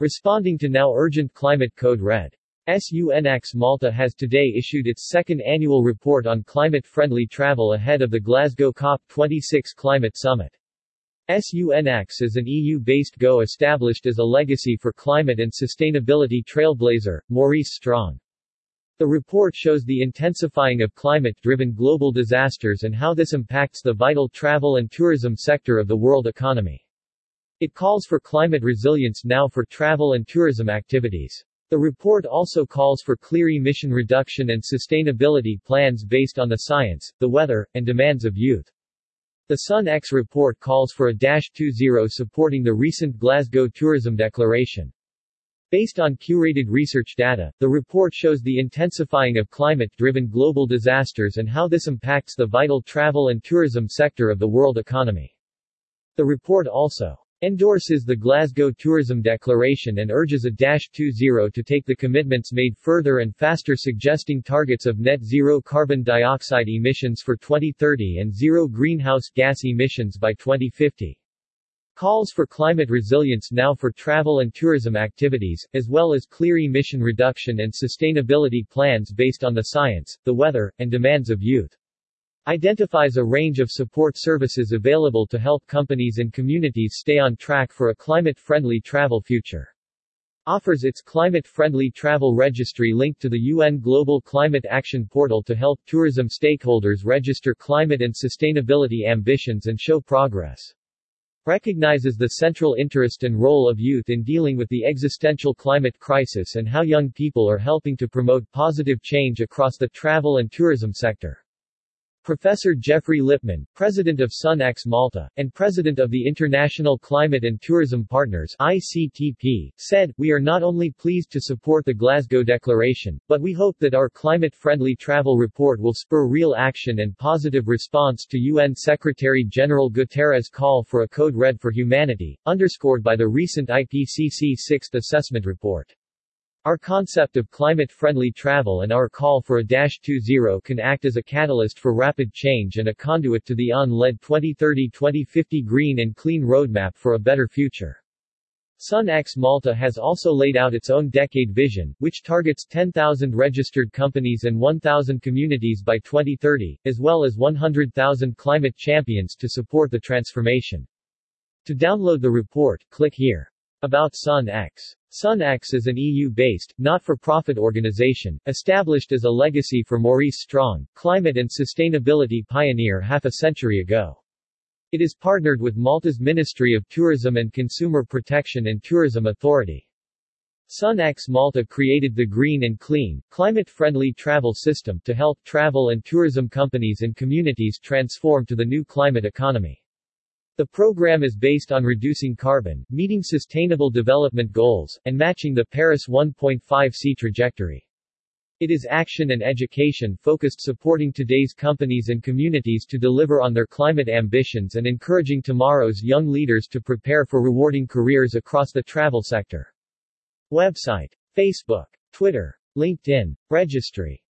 Responding to now urgent climate code red. SUNX Malta has today issued its second annual report on climate-friendly travel ahead of the Glasgow COP26 climate summit. SUNX is an EU-based GO established as a legacy for climate and sustainability trailblazer, Maurice Strong. The report shows the intensifying of climate-driven global disasters and how this impacts the vital travel and tourism sector of the world economy. It calls for climate resilience now for travel and tourism activities. The report also calls for clear emission reduction and sustainability plans based on the science, the weather, and demands of youth. The Sun X report calls for a Dash 2.0 supporting the recent Glasgow Tourism Declaration. Based on curated research data, the report shows the intensifying of climate-driven global disasters and how this impacts the vital travel and tourism sector of the world economy. The report also endorses the Glasgow Tourism Declaration and urges a Dash 2.0 to take the commitments made further and faster suggesting targets of net zero carbon dioxide emissions for 2030 and zero greenhouse gas emissions by 2050. Calls for climate resilience now for travel and tourism activities, as well as clear emission reduction and sustainability plans based on the science, the weather, and demands of youth identifies a range of support services available to help companies and communities stay on track for a climate-friendly travel future. Offers its climate-friendly travel registry linked to the UN Global Climate Action Portal to help tourism stakeholders register climate and sustainability ambitions and show progress. Recognizes the central interest and role of youth in dealing with the existential climate crisis and how young people are helping to promote positive change across the travel and tourism sector. Professor Geoffrey Lipman, President of Sun X Malta, and President of the International Climate and Tourism Partners ICTP, said, We are not only pleased to support the Glasgow Declaration, but we hope that our climate-friendly travel report will spur real action and positive response to UN Secretary-General Guterres' call for a code red for humanity, underscored by the recent IPCC Sixth Assessment Report. Our concept of climate-friendly travel and our call for a Dash 2.0 can act as a catalyst for rapid change and a conduit to the UN-led 2030-2050 green and clean roadmap for a better future. Sun X Malta has also laid out its own decade vision, which targets 10,000 registered companies and 1,000 communities by 2030, as well as 100,000 climate champions to support the transformation. To download the report, click here. About Sun X. Sun X is an EU-based, not-for-profit organization, established as a legacy for Maurice Strong, climate and sustainability pioneer half a century ago. It is partnered with Malta's Ministry of Tourism and Consumer Protection and Tourism Authority. Sun X Malta created the Green and Clean, climate-friendly travel system to help travel and tourism companies and communities transform to the new climate economy. The program is based on reducing carbon, meeting sustainable development goals, and matching the Paris 1.5C trajectory. It is action and education focused supporting today's companies and communities to deliver on their climate ambitions and encouraging tomorrow's young leaders to prepare for rewarding careers across the travel sector. Website. Facebook. Twitter. LinkedIn. Registry.